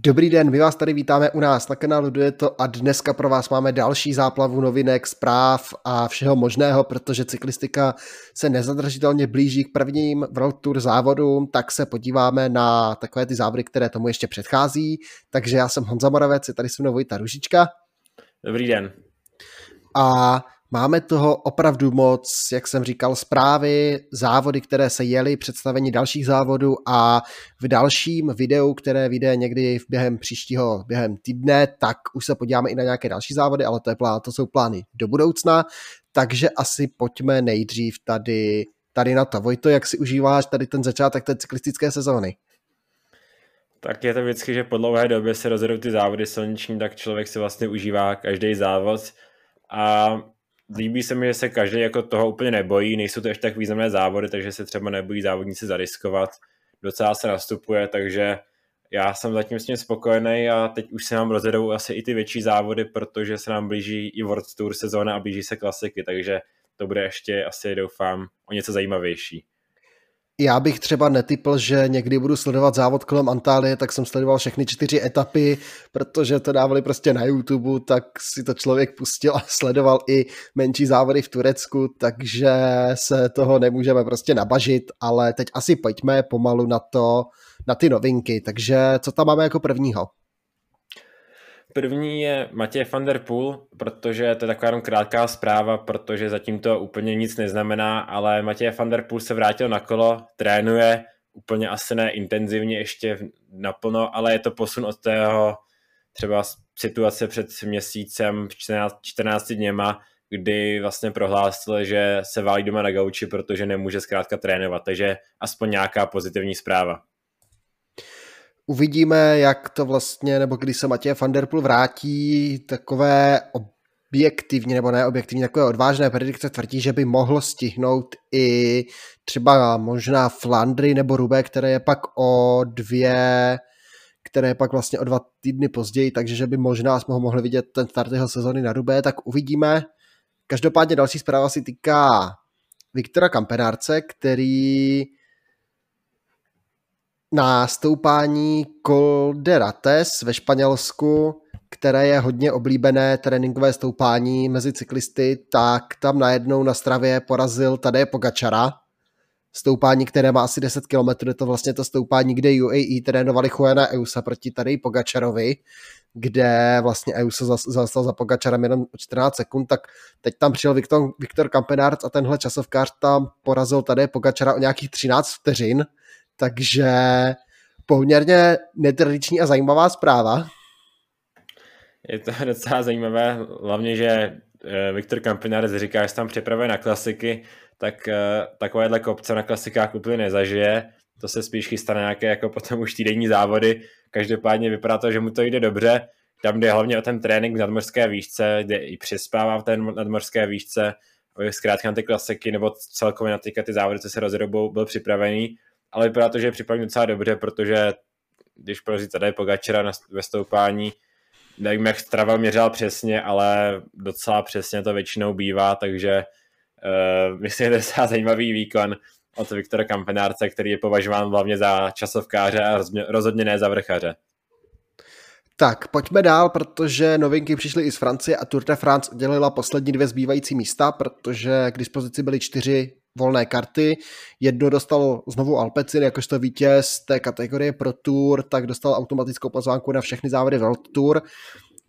Dobrý den, my vás tady vítáme u nás na kanálu Dueto a dneska pro vás máme další záplavu novinek, zpráv a všeho možného, protože cyklistika se nezadržitelně blíží k prvním World Tour závodům, tak se podíváme na takové ty závody, které tomu ještě předchází. Takže já jsem Honza Moravec, je tady se mnou Vojta Ružička. Dobrý den. A Máme toho opravdu moc, jak jsem říkal, zprávy, závody, které se jely, představení dalších závodů a v dalším videu, které vyjde někdy v během příštího, během týdne, tak už se podíváme i na nějaké další závody, ale to, je plán, to jsou plány do budoucna, takže asi pojďme nejdřív tady, tady na to. Vojto, jak si užíváš tady ten začátek té cyklistické sezóny? Tak je to vždycky, že po dlouhé době se rozjedou ty závody silniční, tak člověk si vlastně užívá každý závod a líbí se mi, že se každý jako toho úplně nebojí, nejsou to ještě tak významné závody, takže se třeba nebojí závodníci zariskovat. Docela se nastupuje, takže já jsem zatím s tím spokojený a teď už se nám rozjedou asi i ty větší závody, protože se nám blíží i World Tour sezóna a blíží se klasiky, takže to bude ještě asi doufám o něco zajímavější já bych třeba netypl, že někdy budu sledovat závod kolem Antálie, tak jsem sledoval všechny čtyři etapy, protože to dávali prostě na YouTube, tak si to člověk pustil a sledoval i menší závody v Turecku, takže se toho nemůžeme prostě nabažit, ale teď asi pojďme pomalu na to, na ty novinky, takže co tam máme jako prvního? První je Matěj van der Poel, protože to je taková jenom krátká zpráva, protože zatím to úplně nic neznamená, ale Matěj van der Poel se vrátil na kolo, trénuje, úplně asi ne intenzivně ještě naplno, ale je to posun od tého třeba situace před měsícem, 14, 14 dněma, kdy vlastně prohlásil, že se válí doma na gauči, protože nemůže zkrátka trénovat, takže aspoň nějaká pozitivní zpráva. Uvidíme, jak to vlastně, nebo když se Matěj van der Poel vrátí, takové objektivní, nebo ne objektivní, takové odvážné predikce tvrdí, že by mohl stihnout i třeba možná Flandry nebo Rubé, které je pak o dvě které je pak vlastně o dva týdny později, takže že by možná jsme ho mohli vidět ten start jeho sezony na Rubé, tak uvidíme. Každopádně další zpráva si týká Viktora Kampenárce, který na stoupání Col de Rates ve Španělsku, které je hodně oblíbené tréninkové stoupání mezi cyklisty, tak tam najednou na stravě porazil tady Pogačara. Stoupání, které má asi 10 km, je to vlastně to stoupání, kde UAE trénovali Juana Eusa proti tady Pogačarovi, kde vlastně Eusa zastal za Pogačarem jenom 14 sekund, tak teď tam přijel Viktor, Viktor Kampenárc a tenhle časovkář tam porazil tady Pogačara o nějakých 13 vteřin, takže poměrně netradiční a zajímavá zpráva. Je to docela zajímavé, hlavně, že eh, Viktor Campinares říká, že tam připravuje na klasiky, tak eh, takovéhle kopce na klasikách úplně nezažije. To se spíš chystá na nějaké jako potom už týdenní závody. Každopádně vypadá to, že mu to jde dobře. Tam jde hlavně o ten trénink v nadmorské výšce, kde i přespává v té nadmorské výšce, zkrátka na ty klasiky nebo celkově na ty, ty závody, co se rozjedou, byl připravený ale vypadá to, že je připraven docela dobře, protože když porazí tady Pogačera na, ve stoupání, nevím, jak Strava měřil přesně, ale docela přesně to většinou bývá, takže uh, myslím, že to je docela zajímavý výkon od Viktora Kampenárce, který je považován hlavně za časovkáře a rozhodně ne za vrchaře. Tak, pojďme dál, protože novinky přišly i z Francie a Tour de France udělila poslední dvě zbývající místa, protože k dispozici byly čtyři volné karty. Jedno dostal znovu Alpecin jakožto vítěz té kategorie Pro Tour, tak dostal automatickou pozvánku na všechny závody World Tour.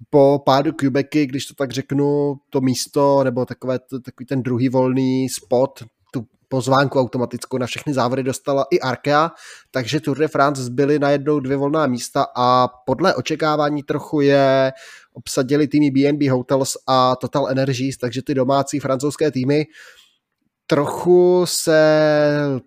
Po pádu Quebecy, když to tak řeknu, to místo, nebo takové, takový ten druhý volný spot, tu pozvánku automatickou na všechny závody dostala i Arkea, takže Tour de France zbyly najednou dvě volná místa a podle očekávání trochu je obsadili týmy BNB Hotels a Total Energies, takže ty domácí francouzské týmy trochu se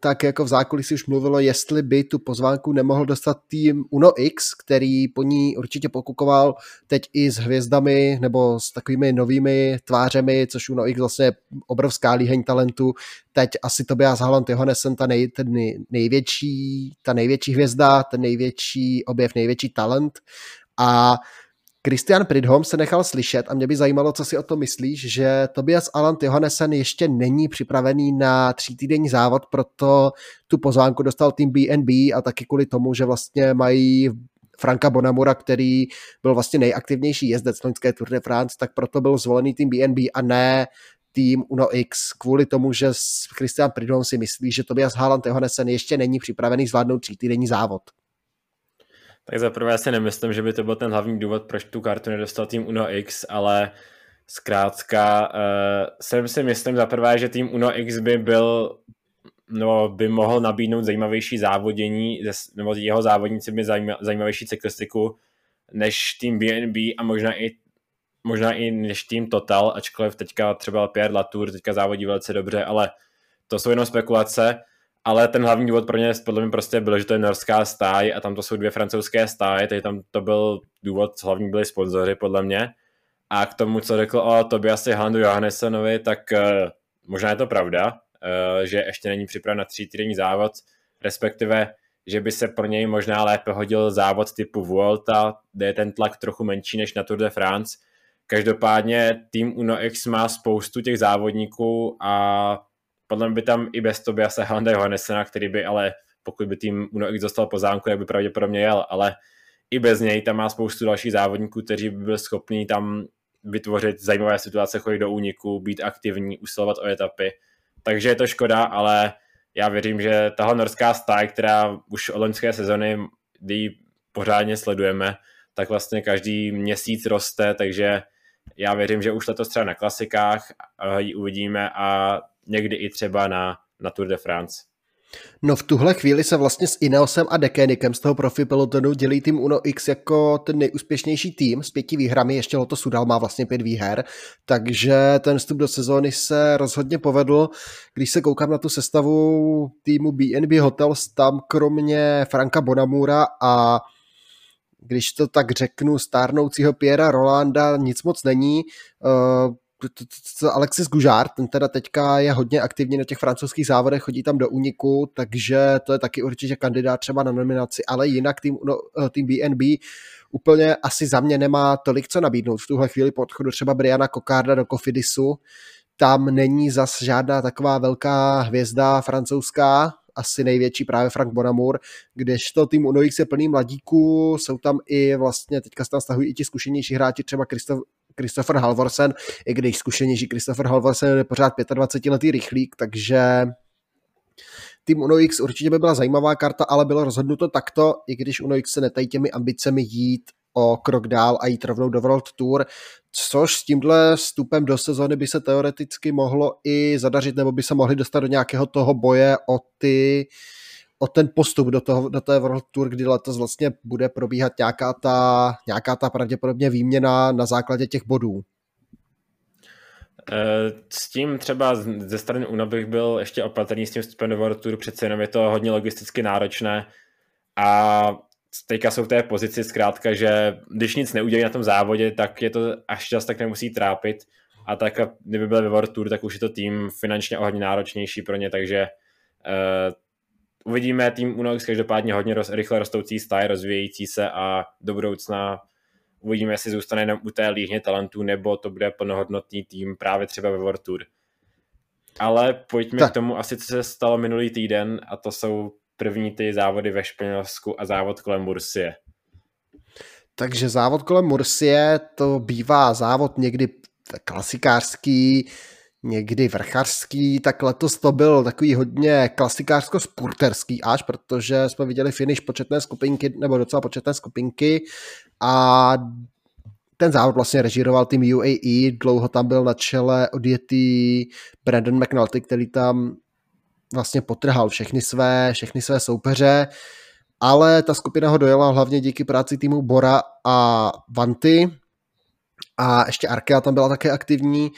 tak jako v zákulisí už mluvilo, jestli by tu pozvánku nemohl dostat tým Uno X, který po ní určitě pokukoval teď i s hvězdami nebo s takovými novými tvářemi, což Uno X vlastně je obrovská líheň talentu. Teď asi Tobias Haaland Johannesen, ta nej, ten největší, ta největší hvězda, ten největší objev, největší talent. A Christian Pridhom se nechal slyšet a mě by zajímalo, co si o to myslíš, že Tobias Alan Johannesen ještě není připravený na týdenní závod, proto tu pozvánku dostal tým BNB a taky kvůli tomu, že vlastně mají Franka Bonamura, který byl vlastně nejaktivnější jezdec loňské Tour de France, tak proto byl zvolený tým BNB a ne tým Uno X kvůli tomu, že Christian Pridon si myslí, že Tobias Haaland Johannesen ještě není připravený zvládnout týdenní závod. Tak zaprvé si nemyslím, že by to byl ten hlavní důvod, proč tu kartu nedostal tým Uno X, ale zkrátka uh, jsem si myslím zaprvé, že tým Uno X by byl no, by mohl nabídnout zajímavější závodění, nebo jeho závodníci by zajímavější cyklistiku než tým BNB a možná i možná i než tým Total, ačkoliv teďka třeba Pierre Latour teďka závodí velice dobře, ale to jsou jenom spekulace, ale ten hlavní důvod pro ně podle mě prostě byl, že to je norská stáj a tam to jsou dvě francouzské stáje, takže tam to byl důvod, hlavní byli sponzoři podle mě. A k tomu, co řekl o Tobiasi Handu Johannessenovi, tak uh, možná je to pravda, uh, že ještě není připraven na tří týdenní závod, respektive, že by se pro něj možná lépe hodil závod typu Vuelta, kde je ten tlak trochu menší než na Tour de France, Každopádně tým Uno X má spoustu těch závodníků a podle mě by tam i bez se Halanda Johannessena, který by ale, pokud by tým Uno X dostal pozánku, tak by pravděpodobně jel, ale i bez něj tam má spoustu dalších závodníků, kteří by byli schopni tam vytvořit zajímavé situace, chodit do úniku, být aktivní, usilovat o etapy. Takže je to škoda, ale já věřím, že tahle norská stáj, která už od loňské sezony, kdy ji pořádně sledujeme, tak vlastně každý měsíc roste, takže já věřím, že už letos třeba na klasikách ji uvidíme a někdy i třeba na, na Tour de France. No v tuhle chvíli se vlastně s Ineosem a Dekenikem z toho profi pelotonu dělí tým Uno X jako ten nejúspěšnější tým s pěti výhrami, ještě Loto Sudal má vlastně pět výher, takže ten vstup do sezóny se rozhodně povedl. Když se koukám na tu sestavu týmu BNB Hotels, tam kromě Franka Bonamura a když to tak řeknu, stárnoucího Piera Rolanda nic moc není. Alexis Gužár, ten teda teďka je hodně aktivní na těch francouzských závodech, chodí tam do úniku, takže to je taky určitě kandidát třeba na nominaci, ale jinak tým, no, eh, tým BNB úplně asi za mě nemá tolik co nabídnout. V tuhle chvíli po odchodu třeba Briana Kokarda do Kofidisu, tam není zas žádná taková velká hvězda francouzská, asi největší právě Frank Bonamur, kdežto tým Unoix je plný mladíků, jsou tam i vlastně, teďka se tam stahují i ti zkušenější hráči, třeba Kristof, Christopher Halvorsen, i když zkušenější Christopher Halvorsen je pořád 25-letý rychlík, takže tým Uno X určitě by byla zajímavá karta, ale bylo rozhodnuto takto, i když Uno X se netají těmi ambicemi jít o krok dál a jít rovnou do World Tour, což s tímhle vstupem do sezóny by se teoreticky mohlo i zadařit, nebo by se mohli dostat do nějakého toho boje o ty o ten postup do, toho, do té World Tour, kdy letos vlastně bude probíhat nějaká ta, nějaká ta pravděpodobně výměna na základě těch bodů. Eh, s tím třeba ze strany UNO bych byl ještě opatrný s tím vstupem do World Tour, přece jenom je to hodně logisticky náročné a teďka jsou v té pozici zkrátka, že když nic neudělají na tom závodě, tak je to až čas tak nemusí trápit a tak kdyby byl ve World Tour, tak už je to tým finančně hodně náročnější pro ně, takže uh, uvidíme tým Unox každopádně hodně roz, rychle rostoucí stáj, rozvíjející se a do budoucna uvidíme, jestli zůstane jenom u té líhně talentů, nebo to bude plnohodnotný tým právě třeba ve World Tour. Ale pojďme tak. k tomu asi, co se stalo minulý týden a to jsou první ty závody ve Španělsku a závod kolem Mursie. Takže závod kolem Mursie to bývá závod někdy klasikářský, někdy vrchařský, tak letos to byl takový hodně klasikářsko-spurterský až, protože jsme viděli finish početné skupinky, nebo docela početné skupinky a ten závod vlastně režíroval tým UAE, dlouho tam byl na čele odjetý Brandon McNulty, který tam vlastně potrhal všechny své, všechny své soupeře, ale ta skupina ho dojela hlavně díky práci týmu Bora a Vanty a ještě Arkea tam byla také aktivní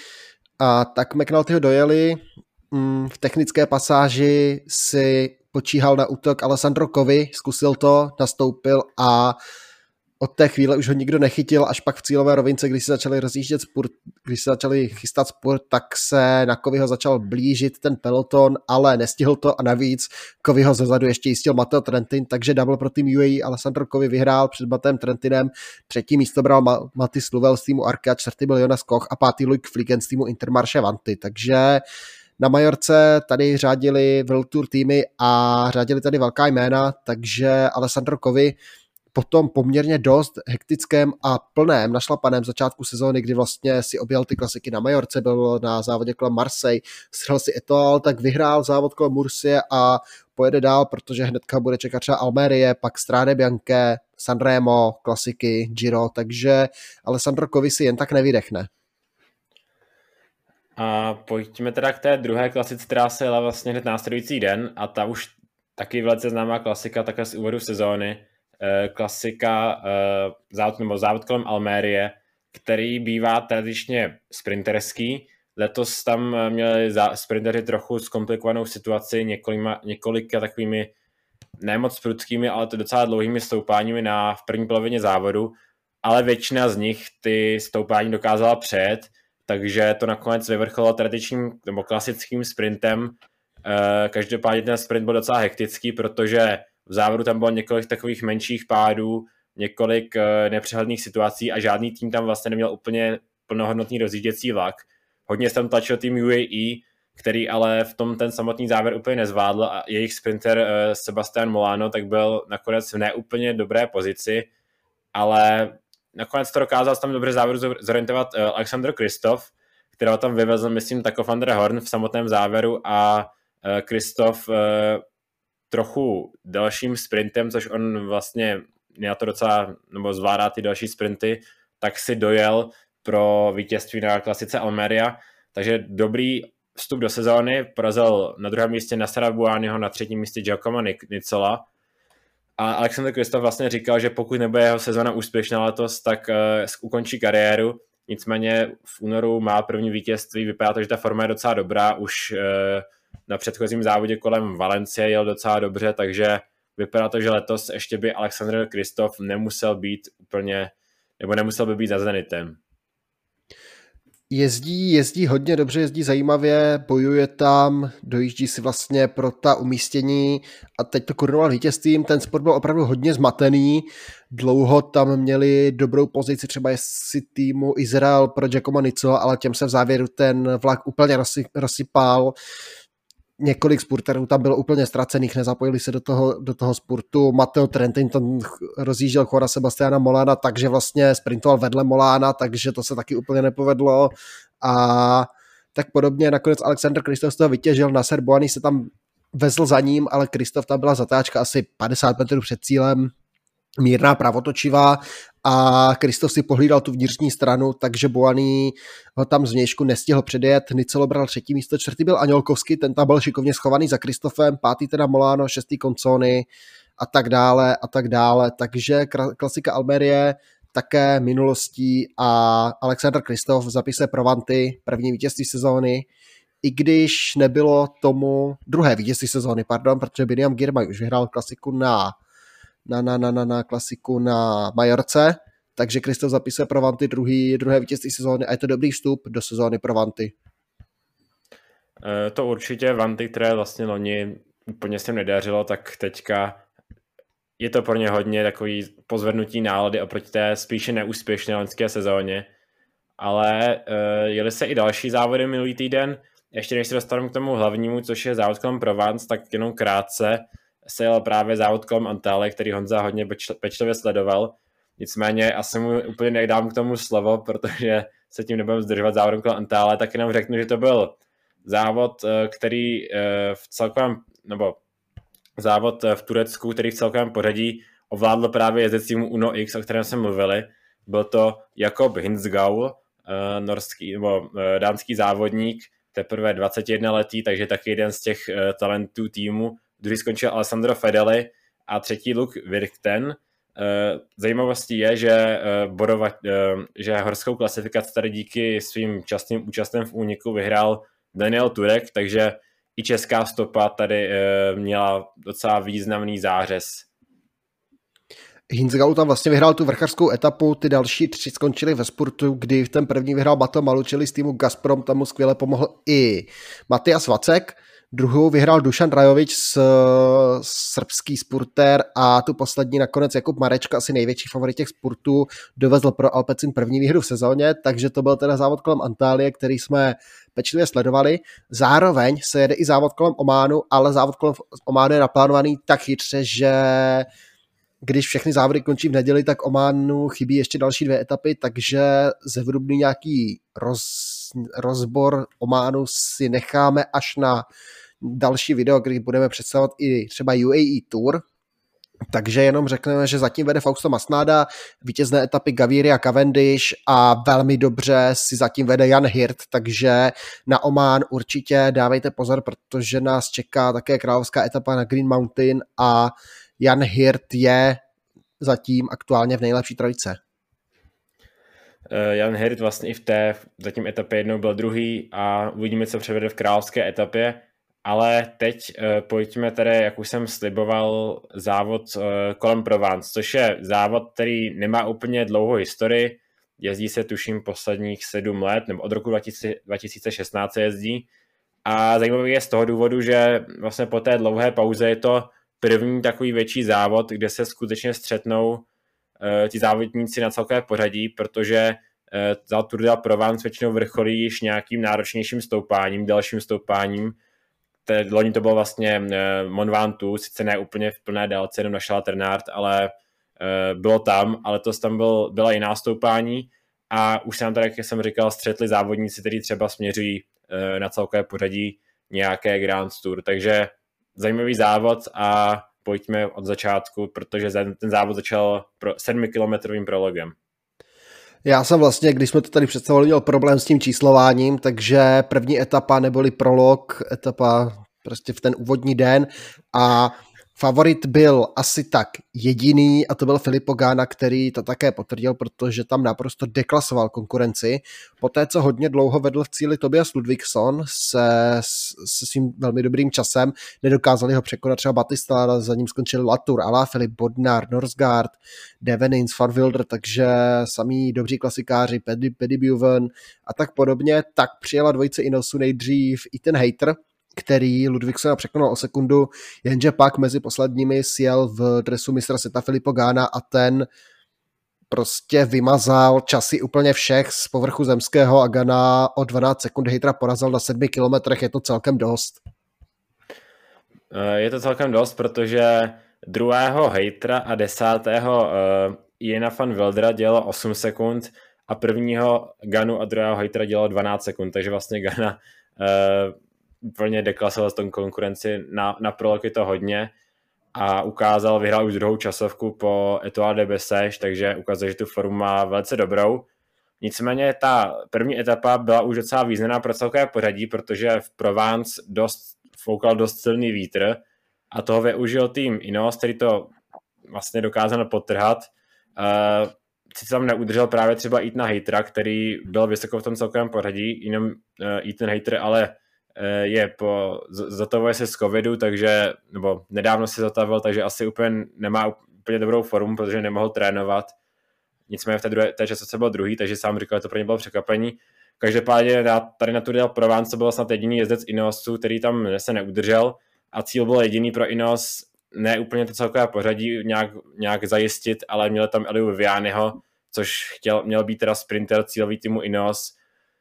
a tak McNulty ho dojeli, mm, v technické pasáži si počíhal na útok Alessandro Kovi, zkusil to, nastoupil a od té chvíle už ho nikdo nechytil, až pak v cílové rovince, když se začali rozjíždět spurt, když se začali chystat spurt, tak se na Kovyho začal blížit ten peloton, ale nestihl to a navíc Kovyho zezadu ještě jistil Mateo Trentin, takže double pro tým UAE Alessandro Kovy vyhrál před Matem Trentinem, třetí místo bral Ma- Matis Luvel z týmu Arka, čtvrtý byl Jonas Koch a pátý Luke Fliegen z týmu Intermarché Vanty, takže na Majorce tady řádili World Tour týmy a řádili tady velká jména, takže Alessandro Kovy potom poměrně dost hektickém a plném našlapaném začátku sezóny, kdy vlastně si objel ty klasiky na Majorce, byl na závodě kolem Marseille, střel si Etoile, tak vyhrál závod kolem Mursie a pojede dál, protože hnedka bude čekat třeba Almerie, pak Strade Bianche, Sanremo, klasiky, Giro, takže Alessandro Kovi si jen tak nevydechne. A pojďme teda k té druhé klasice, která se jela vlastně hned následující den a ta už taky velice známá klasika, také z úvodu sezóny. Eh, klasika eh, závod, nebo závod kolem Almérie, který bývá tradičně sprinterský. Letos tam eh, měli sprinteři trochu zkomplikovanou situaci několika, několika takovými nemoc prudkými, ale to docela dlouhými stoupáními na, v první polovině závodu, ale většina z nich ty stoupání dokázala přejet, takže to nakonec vyvrcholilo tradičním nebo klasickým sprintem. Každopádně ten sprint byl docela hektický, protože v závodu tam bylo několik takových menších pádů, několik uh, nepřehledných situací a žádný tým tam vlastně neměl úplně plnohodnotný rozjížděcí vlak. Hodně se tam tlačil tým UAE, který ale v tom ten samotný závěr úplně nezvládl a jejich sprinter uh, Sebastian Molano tak byl nakonec v neúplně dobré pozici, ale nakonec to dokázal tam dobře závěru zorientovat uh, Alexander Kristof, kterého tam vyvezl, myslím, Takofander Horn v samotném závěru a Kristof trochu dalším sprintem, což on vlastně na to docela, nebo zvládá ty další sprinty, tak si dojel pro vítězství na klasice Almeria, takže dobrý vstup do sezóny, porazil na druhém místě Nasara Buányho, na třetím místě Giacomo Nicola. A Alexander Kristof vlastně říkal, že pokud nebude jeho sezóna úspěšná letos, tak uh, ukončí kariéru, nicméně v únoru má první vítězství, vypadá to, že ta forma je docela dobrá, už uh, na předchozím závodě kolem Valencie jel docela dobře, takže vypadá to, že letos ještě by Alexander Kristof nemusel být úplně, nebo nemusel by být za Zenitem. Jezdí, jezdí hodně dobře, jezdí zajímavě, bojuje tam, dojíždí si vlastně pro ta umístění a teď to korunoval vítězstvím. Ten sport byl opravdu hodně zmatený, dlouho tam měli dobrou pozici třeba jestli týmu Izrael pro Giacomo Nico, ale těm se v závěru ten vlak úplně rozsypal několik spurterů tam bylo úplně ztracených, nezapojili se do toho, do toho spurtu. Matteo Trentin tam rozjížděl chora Sebastiana Molána, takže vlastně sprintoval vedle Molána, takže to se taky úplně nepovedlo. A tak podobně nakonec Alexander Kristof z toho vytěžil, na Serboani se tam vezl za ním, ale Kristof tam byla zatáčka asi 50 metrů před cílem, mírná pravotočivá a Kristof si pohlídal tu vnitřní stranu, takže Boaný ho tam zvnějšku nestihl předjet, Nicelo bral třetí místo, čtvrtý byl Anělkovský, ten tam byl šikovně schovaný za Kristofem, pátý teda Molano, šestý Koncony a tak dále a tak dále, takže klasika Almerie také minulostí a Alexander Kristof v zapise Provanty, první vítězství sezóny, i když nebylo tomu druhé vítězství sezóny, pardon, protože Biniam Girmay už vyhrál klasiku na na, na, na, na, na klasiku na Majorce, takže Kristof zapisuje pro Vanty druhý, druhé vítězství sezóny a je to dobrý vstup do sezóny pro Vanty. E, to určitě Vanty, které vlastně loni úplně se nedařilo, tak teďka je to pro ně hodně takový pozvednutí nálady oproti té spíše neúspěšné loňské sezóně. Ale uh, jeli se i další závody minulý týden. Ještě než se dostanu k tomu hlavnímu, což je závod kolem Provence, tak jenom krátce se jel právě závod kolem Antále, který Honza hodně pečlivě sledoval. Nicméně asi mu úplně nedám k tomu slovo, protože se tím nebudeme zdržovat závodem kolem Antále, tak jenom řeknu, že to byl závod, eh, který eh, v celkovém, nebo závod eh, v Turecku, který v celkovém pořadí ovládl právě jezdecímu Uno X, o kterém jsme mluvili. Byl to Jakob Hinsgaul, norský, nebo dánský závodník, teprve 21 letý, takže taky jeden z těch talentů týmu, druhý skončil Alessandro Fedeli a třetí Luke Virkten. Eh, zajímavostí je, že, eh, bodova, eh, že horskou klasifikaci tady díky svým častým účastem v úniku vyhrál Daniel Turek, takže i česká stopa tady měla docela významný zářez. Hinzgau tam vlastně vyhrál tu vrchařskou etapu, ty další tři skončily ve sportu, kdy ten první vyhrál Mato Malučili z týmu Gazprom, tam mu skvěle pomohl i Matias Vacek, Druhou vyhrál Dušan Rajovič, s, srbský spurter a tu poslední nakonec Jakub Marečka, asi největší favorit těch spurtů, dovezl pro Alpecin první výhru v sezóně, takže to byl teda závod kolem Antálie, který jsme pečlivě sledovali. Zároveň se jede i závod kolem Ománu, ale závod kolem Ománu je naplánovaný tak chytře, že když všechny závody končí v neděli, tak Ománu chybí ještě další dvě etapy, takže zevrubný nějaký roz, rozbor Ománu si necháme až na další video, kdy budeme představovat i třeba UAE Tour, takže jenom řekneme, že zatím vede Fausto Masnáda, vítězné etapy Gaviria Cavendish a velmi dobře si zatím vede Jan Hirt, takže na Oman určitě dávejte pozor, protože nás čeká také královská etapa na Green Mountain a Jan Hirt je zatím aktuálně v nejlepší trojce. Eh, Jan Hirt vlastně i v té zatím etapě jednou byl druhý a uvidíme, co převede v královské etapě. Ale teď uh, pojďme tedy, jak už jsem sliboval, závod uh, kolem Provence, což je závod, který nemá úplně dlouhou historii. Jezdí se tuším posledních sedm let, nebo od roku 2000, 2016 se jezdí. A zajímavý je z toho důvodu, že vlastně po té dlouhé pauze je to první takový větší závod, kde se skutečně střetnou uh, ti závodníci na celkové pořadí, protože uh, za Tour de Provence většinou vrcholí již nějakým náročnějším stoupáním, dalším stoupáním, te, loni to bylo vlastně Mont Ventoux, sice ne úplně v plné délce, jenom našel Ternard, ale uh, bylo tam, ale to tam byl, byla i nástoupání a už nám tady, jak jsem říkal, střetli závodníci, kteří třeba směřují uh, na celkové pořadí nějaké Grand Tour, takže zajímavý závod a pojďme od začátku, protože ten závod začal pro 7-kilometrovým prologem. Já jsem vlastně, když jsme to tady představili, měl problém s tím číslováním, takže první etapa neboli prolog, etapa prostě v ten úvodní den a Favorit byl asi tak jediný a to byl Filippo Gana, který to také potvrdil, protože tam naprosto deklasoval konkurenci. Poté, co hodně dlouho vedl v cíli Tobias Ludvíkson se, se svým velmi dobrým časem, nedokázali ho překonat třeba Batista, za ním skončil Latour, Alá, Filip Bodnar, Norsgaard, Van Wilder, takže samý dobří klasikáři, Paddy, Paddy Buven a tak podobně, tak přijela dvojice Inosu nejdřív i ten hater, který Ludvíksona překonal o sekundu, jenže pak mezi posledními sjel v dresu mistra světa Filipo Gána a ten prostě vymazal časy úplně všech z povrchu zemského a Gana o 12 sekund hejtra porazil na 7 kilometrech, je to celkem dost. Eh, je to celkem dost, protože druhého hejtra a desátého uh, Iena van Wildera dělalo 8 sekund a prvního Ganu a druhého hejtra dělalo 12 sekund, takže vlastně Gana uh, úplně deklasoval tom konkurenci, na, na prolog je to hodně a ukázal, vyhrál už druhou časovku po Etoile de Bessèges, takže ukazuje, že tu formu má velice dobrou. Nicméně ta první etapa byla už docela významná pro celkové pořadí, protože v Provence dost, foukal dost silný vítr a toho využil tým Inos, který to vlastně dokázal potrhat. Uh, sice tam neudržel právě třeba Etna Hejtra, který byl vysoko v tom celkovém pořadí, jenom uh, Ethan Hater ale Eh, je po, zatavuje se z covidu, takže, nebo nedávno se zatavil, takže asi úplně nemá úplně dobrou formu, protože nemohl trénovat. Nicméně v té, druhé, té časce byl druhý, takže sám říkal, že to pro ně bylo překvapení. Každopádně tady na Tour de Provence byl snad jediný jezdec Inosu, který tam se neudržel a cíl byl jediný pro Inos, ne úplně to celkové pořadí nějak, nějak zajistit, ale měl tam Eliu Vivianiho, což chtěl, měl být teda sprinter cílový týmu Inos,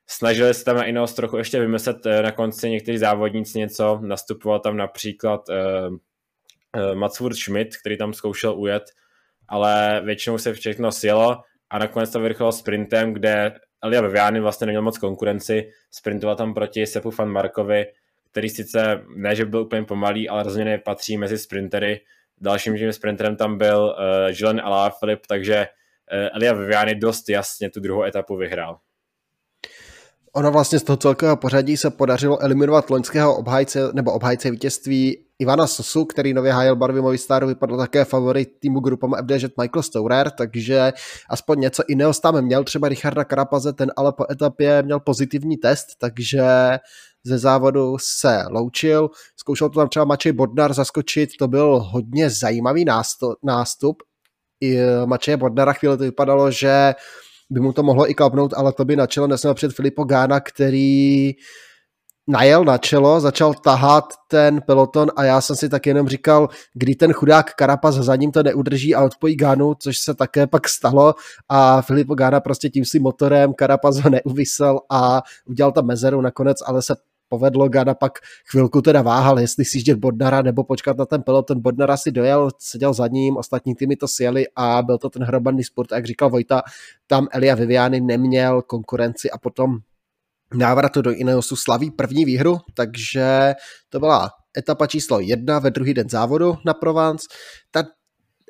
Snažili se tam na Ineos trochu ještě vymyslet eh, na konci někteří závodníci něco, nastupoval tam například uh, uh, Mats Schmidt, který tam zkoušel ujet, ale většinou se všechno sjelo a nakonec to vyrychlo sprintem, kde Elia Viviani vlastně neměl moc konkurenci, sprintoval tam proti Sepu van Markovi, který sice ne, že byl úplně pomalý, ale rozhodně patří mezi sprintery. Dalším tím sprinterem tam byl uh, Žilen Alaphilippe, takže uh, Elia Viviani dost jasně tu druhou etapu vyhrál. Ono vlastně z toho celkového pořadí se podařilo eliminovat loňského obhájce nebo obhájce vítězství Ivana Sosu, který nově hájil barvy Movistaru, vypadl také favorit týmu grupama FDŽ Michael Stourer, takže aspoň něco jiného tam měl, třeba Richarda Karapaze, ten ale po etapě měl pozitivní test, takže ze závodu se loučil. Zkoušel to tam třeba Mačej Bodnar zaskočit, to byl hodně zajímavý nástup. I Mačej Bodnara chvíli to vypadalo, že by mu to mohlo i klapnout, ale to by na čelo nesl před Filipo Gána, který najel na čelo, začal tahat ten peloton a já jsem si tak jenom říkal, kdy ten chudák Karapaz za ním to neudrží a odpojí Gánu, což se také pak stalo a Filipo Gána prostě tím si motorem Karapaz ho neuvysel a udělal tam mezeru nakonec, ale se povedlo. Gana pak chvilku teda váhal, jestli si jíždět Bodnara nebo počkat na ten peloton. Bodnara si dojel, seděl za ním, ostatní týmy to sjeli a byl to ten hromadný sport. A jak říkal Vojta, tam Elia Viviani neměl konkurenci a potom návratu do Ineosu slaví první výhru, takže to byla etapa číslo jedna ve druhý den závodu na Provence. Ta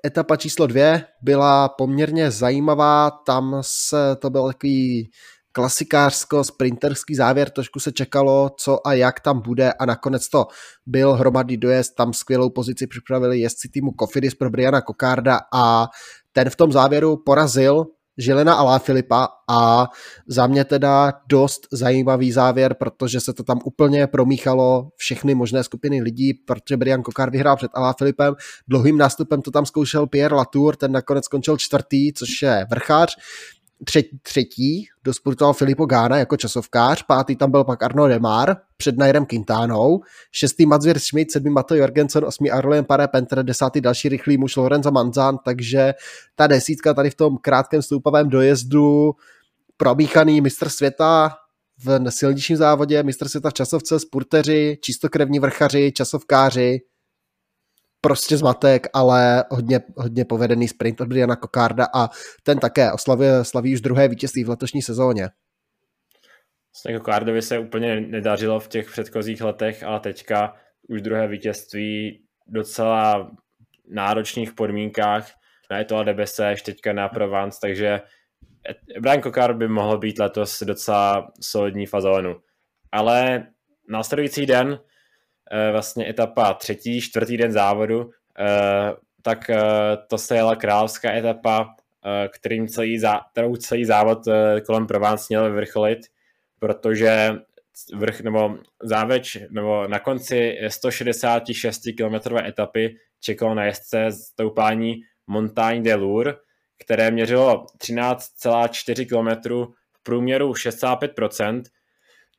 etapa číslo dvě byla poměrně zajímavá, tam se to byl takový klasikářsko-sprinterský závěr, trošku se čekalo, co a jak tam bude a nakonec to byl hromadný dojezd, tam skvělou pozici připravili jezdci týmu Kofidis pro Briana Kokarda a ten v tom závěru porazil Žilena a Filipa a za mě teda dost zajímavý závěr, protože se to tam úplně promíchalo všechny možné skupiny lidí, protože Brian Kokár vyhrál před Alá Filipem, dlouhým nástupem to tam zkoušel Pierre Latour, ten nakonec skončil čtvrtý, což je vrchář, třetí, třetí dosportoval Filipo Gána jako časovkář, pátý tam byl pak Arno Demar před Nairem Quintánou, šestý Madzir Schmidt, sedmý Mato Jorgensen, osmý Arlen Pare Penter, desátý další rychlý muž Lorenzo Manzan, takže ta desítka tady v tom krátkém stoupavém dojezdu promíchaný mistr světa v silničním závodě, mistr světa v časovce, spurteři, čistokrevní vrchaři, časovkáři, prostě zmatek, ale hodně, hodně povedený sprint od Briana Kokarda a ten také oslavuje, slaví už druhé vítězství v letošní sezóně. Vlastně Kokardovi se úplně nedařilo v těch předchozích letech, ale teďka už druhé vítězství docela náročných podmínkách na Etoile de Bessège, teďka na Provence, takže Brian Kokard by mohl být letos docela solidní fazónu. Ale následující den vlastně etapa třetí, čtvrtý den závodu, eh, tak eh, to se jela královská etapa, kterým celý zá, kterou celý závod kolem Provence měl vyvrcholit, protože vrch nebo záveč nebo na konci 166 km etapy čekalo na jezdce stoupání Montagne de Lour, které měřilo 13,4 km v průměru 65%,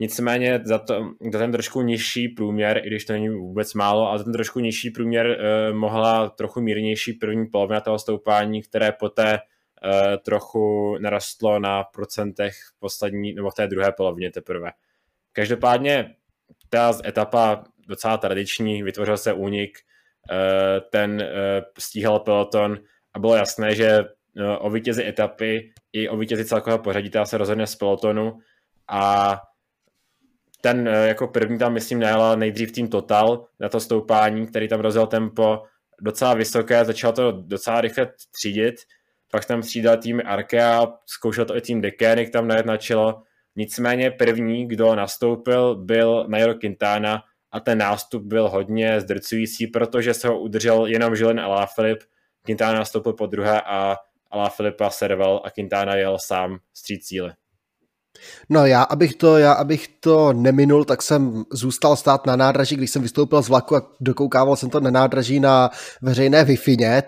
Nicméně za, to, za ten trošku nižší průměr, i když to není vůbec málo, ale ten trošku nižší průměr eh, mohla trochu mírnější první polovina toho stoupání, které poté eh, trochu narostlo na procentech v poslední, nebo v té druhé polovině teprve. Každopádně ta etapa docela tradiční, vytvořil se únik, eh, ten eh, stíhal peloton a bylo jasné, že eh, o vítězi etapy i o vítězi celkového pořadí se rozhodne z pelotonu a ten eh, jako první tam, myslím, najela nejdřív tým Total na to stoupání, který tam rozjel tempo docela vysoké, začal to docela rychle třídit, pak tam střídal tým Arkea, zkoušel to i tým Dekénik tam najet na čelo, nicméně první, kdo nastoupil, byl Nairo Quintana a ten nástup byl hodně zdrcující, protože se ho udržel jenom Žilen Alaphilipp, Quintana nastoupil po druhé a Alaphilippa serval a Quintana jel sám stříd cíle. No já abych, to, já, abych to neminul, tak jsem zůstal stát na nádraží, když jsem vystoupil z vlaku a dokoukával jsem to na nádraží na veřejné wi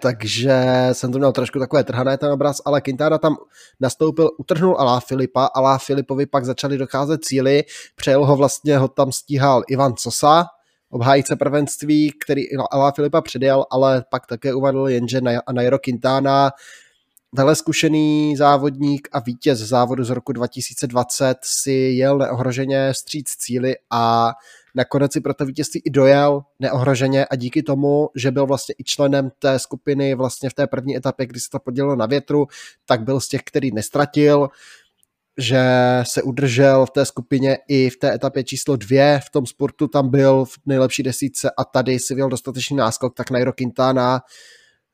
takže jsem to měl trošku takové trhané ten obraz, ale Quintana tam nastoupil, utrhnul Alá Filipa, Alá Filipovi pak začali docházet cíly, přejel ho vlastně, ho tam stíhal Ivan Sosa, obhájce prvenství, který Alá Filipa předjel, ale pak také uvedl jenže Nairo Quintana veleskušený závodník a vítěz závodu z roku 2020 si jel neohroženě stříc cíly a nakonec si pro to vítězství i dojel neohroženě a díky tomu, že byl vlastně i členem té skupiny vlastně v té první etapě, kdy se to podělilo na větru, tak byl z těch, který nestratil, že se udržel v té skupině i v té etapě číslo dvě, v tom sportu tam byl v nejlepší desítce a tady si vyjel dostatečný náskok, tak Nairo Quintana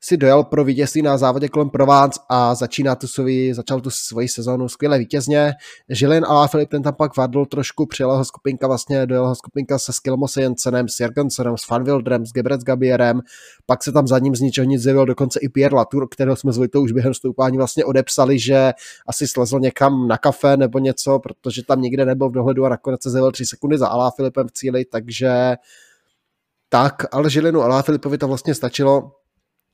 si dojel pro vítězství na závodě kolem Provence a začíná tu svůj, začal tu svoji sezonu skvěle vítězně. Žilin a Filip ten tam pak vadl trošku, přijela ho skupinka vlastně, dojela ho skupinka se Skilmose Jensenem, s Jorgensenem, s Fanwildrem, s Gebrec Gabierem, pak se tam za ním z ničeho nic zjevil dokonce i Pierre Latour, kterého jsme s už během stoupání vlastně odepsali, že asi slezl někam na kafe nebo něco, protože tam nikde nebyl v dohledu a nakonec se zjevil tři sekundy za Alá Filipem v cíli, takže tak, ale Žilinu Alá Filipovi to vlastně stačilo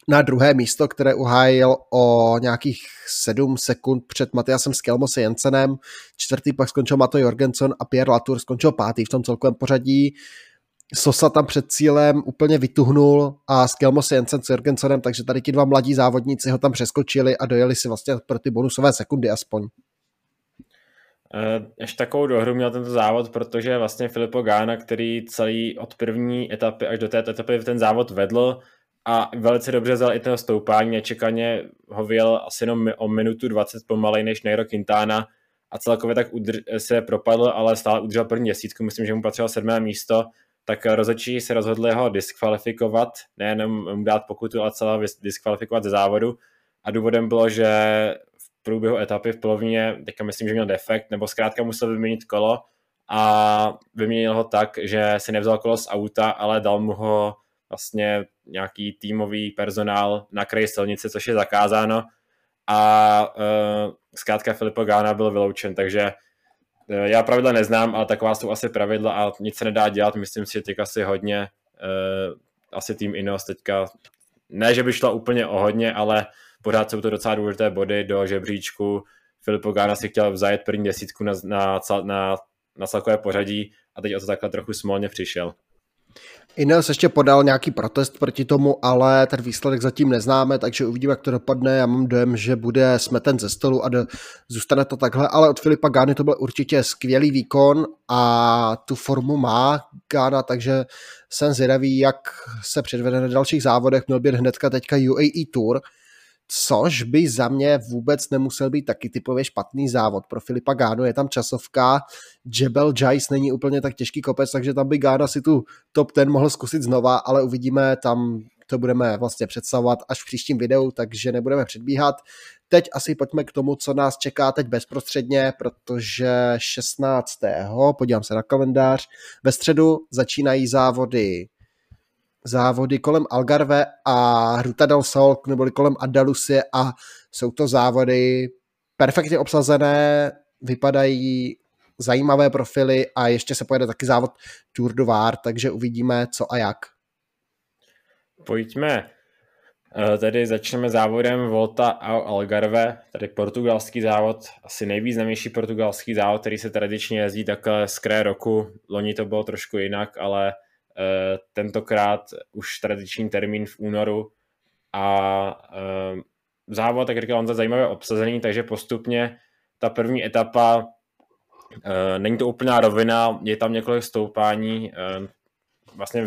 na druhé místo, které uhájil o nějakých 7 sekund před Matiasem Skelmose Jensenem. Čtvrtý pak skončil Mato Jorgensen a Pierre Latour skončil pátý v tom celkovém pořadí. Sosa tam před cílem úplně vytuhnul a Skelmose Jensen s Jorgensenem, takže tady ti dva mladí závodníci ho tam přeskočili a dojeli si vlastně pro ty bonusové sekundy aspoň. Ještě takovou dohru měl tento závod, protože vlastně Filippo Gána, který celý od první etapy až do té etapy ten závod vedl a velice dobře vzal i toho stoupání, nečekaně ho vyjel asi jenom o minutu 20 pomalej než Nairo Quintana a celkově tak udr- se propadl, ale stále udržel první desítku, myslím, že mu patřilo sedmé místo, tak rozhodčí se rozhodli ho diskvalifikovat, nejenom mu dát pokutu, ale celá diskvalifikovat ze závodu. A důvodem bylo, že průběhu etapy v polovině, teďka myslím, že měl defekt, nebo zkrátka musel vyměnit kolo a vyměnil ho tak, že si nevzal kolo z auta, ale dal mu ho vlastně nějaký týmový personál na kraji silnice, což je zakázáno a uh, zkrátka Filippo Gána byl vyloučen, takže uh, já pravidla neznám, ale taková jsou asi pravidla a nic se nedá dělat, myslím si, že teď asi hodně, uh, asi tým Inos teďka, ne, že by šlo úplně o hodně, ale pořád jsou to docela důležité body do žebříčku. Filippo Gána si chtěl vzajet první desítku na, na, na, na celkové pořadí a teď o to takhle trochu smolně přišel. Ineos ještě podal nějaký protest proti tomu, ale ten výsledek zatím neznáme, takže uvidíme, jak to dopadne. Já mám dojem, že bude smeten ze stolu a do, zůstane to takhle, ale od Filipa Gány to byl určitě skvělý výkon a tu formu má Gána, takže jsem zvědavý, jak se předvede na dalších závodech. Měl být hnedka teďka UAE Tour, což by za mě vůbec nemusel být taky typově špatný závod. Pro Filipa Gánu je tam časovka, Jebel Jais není úplně tak těžký kopec, takže tam by Gána si tu top ten mohl zkusit znova, ale uvidíme, tam to budeme vlastně představovat až v příštím videu, takže nebudeme předbíhat. Teď asi pojďme k tomu, co nás čeká teď bezprostředně, protože 16. podívám se na kalendář, ve středu začínají závody závody kolem Algarve a Ruta del Sol, neboli kolem Andalusie a jsou to závody perfektně obsazené, vypadají zajímavé profily a ještě se pojede taky závod Tour de Var, takže uvidíme co a jak. Pojďme. Eh, tedy začneme závodem Volta a Algarve, tady portugalský závod, asi nejvýznamnější portugalský závod, který se tradičně jezdí takhle z kraje roku. Loni to bylo trošku jinak, ale tentokrát už tradiční termín v únoru a eh, závod, tak říkal, on to zajímavě obsazený, takže postupně ta první etapa eh, není to úplná rovina, je tam několik stoupání, vlastně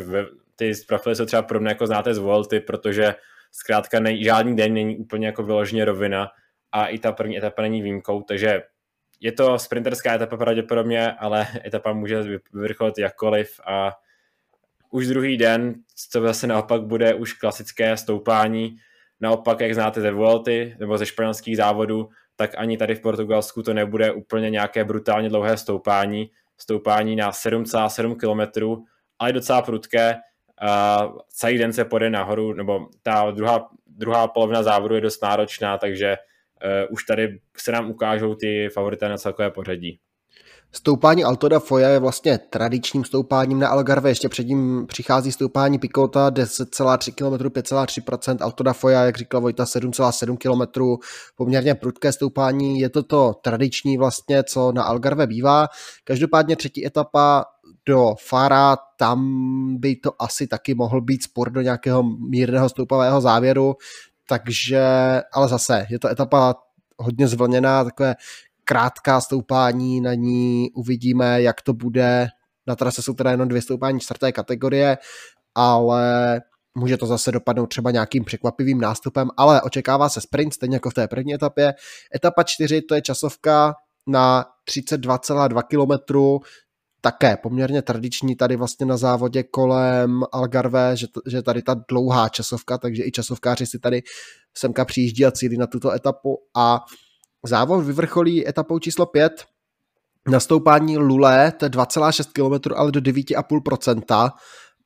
ty profily jsou třeba podobné, jako znáte z Volty, protože zkrátka nej, žádný den není úplně jako vyloženě rovina a i ta první etapa není výjimkou, takže je to sprinterská etapa pravděpodobně, ale etapa může vyvrcholit jakkoliv a už druhý den, co zase naopak bude už klasické stoupání, naopak, jak znáte ze Vuelty nebo ze španělských závodů, tak ani tady v Portugalsku to nebude úplně nějaké brutálně dlouhé stoupání, stoupání na 7,7 km, ale docela prudké, a celý den se pode nahoru, nebo ta druhá, druhá polovina závodu je dost náročná, takže uh, už tady se nám ukážou ty favorité na celkové pořadí. Stoupání Alto da Foja je vlastně tradičním stoupáním na Algarve, ještě před ním přichází stoupání Picota 10,3 km, 5,3%, Alto da Foja, jak říkala Vojta, 7,7 km, poměrně prudké stoupání, je to to tradiční vlastně, co na Algarve bývá. Každopádně třetí etapa do Fara, tam by to asi taky mohl být spor do nějakého mírného stoupavého závěru, takže, ale zase, je to etapa hodně zvlněná, takové krátká stoupání, na ní uvidíme, jak to bude. Na trase jsou teda jenom dvě stoupání čtvrté kategorie, ale může to zase dopadnout třeba nějakým překvapivým nástupem, ale očekává se sprint, stejně jako v té první etapě. Etapa 4 to je časovka na 32,2 km, také poměrně tradiční tady vlastně na závodě kolem Algarve, že, že tady ta dlouhá časovka, takže i časovkáři si tady semka přijíždí a cílí na tuto etapu a Závod vyvrcholí etapou číslo 5 nastoupání Lule, to je 2,6 km, ale do 9,5%.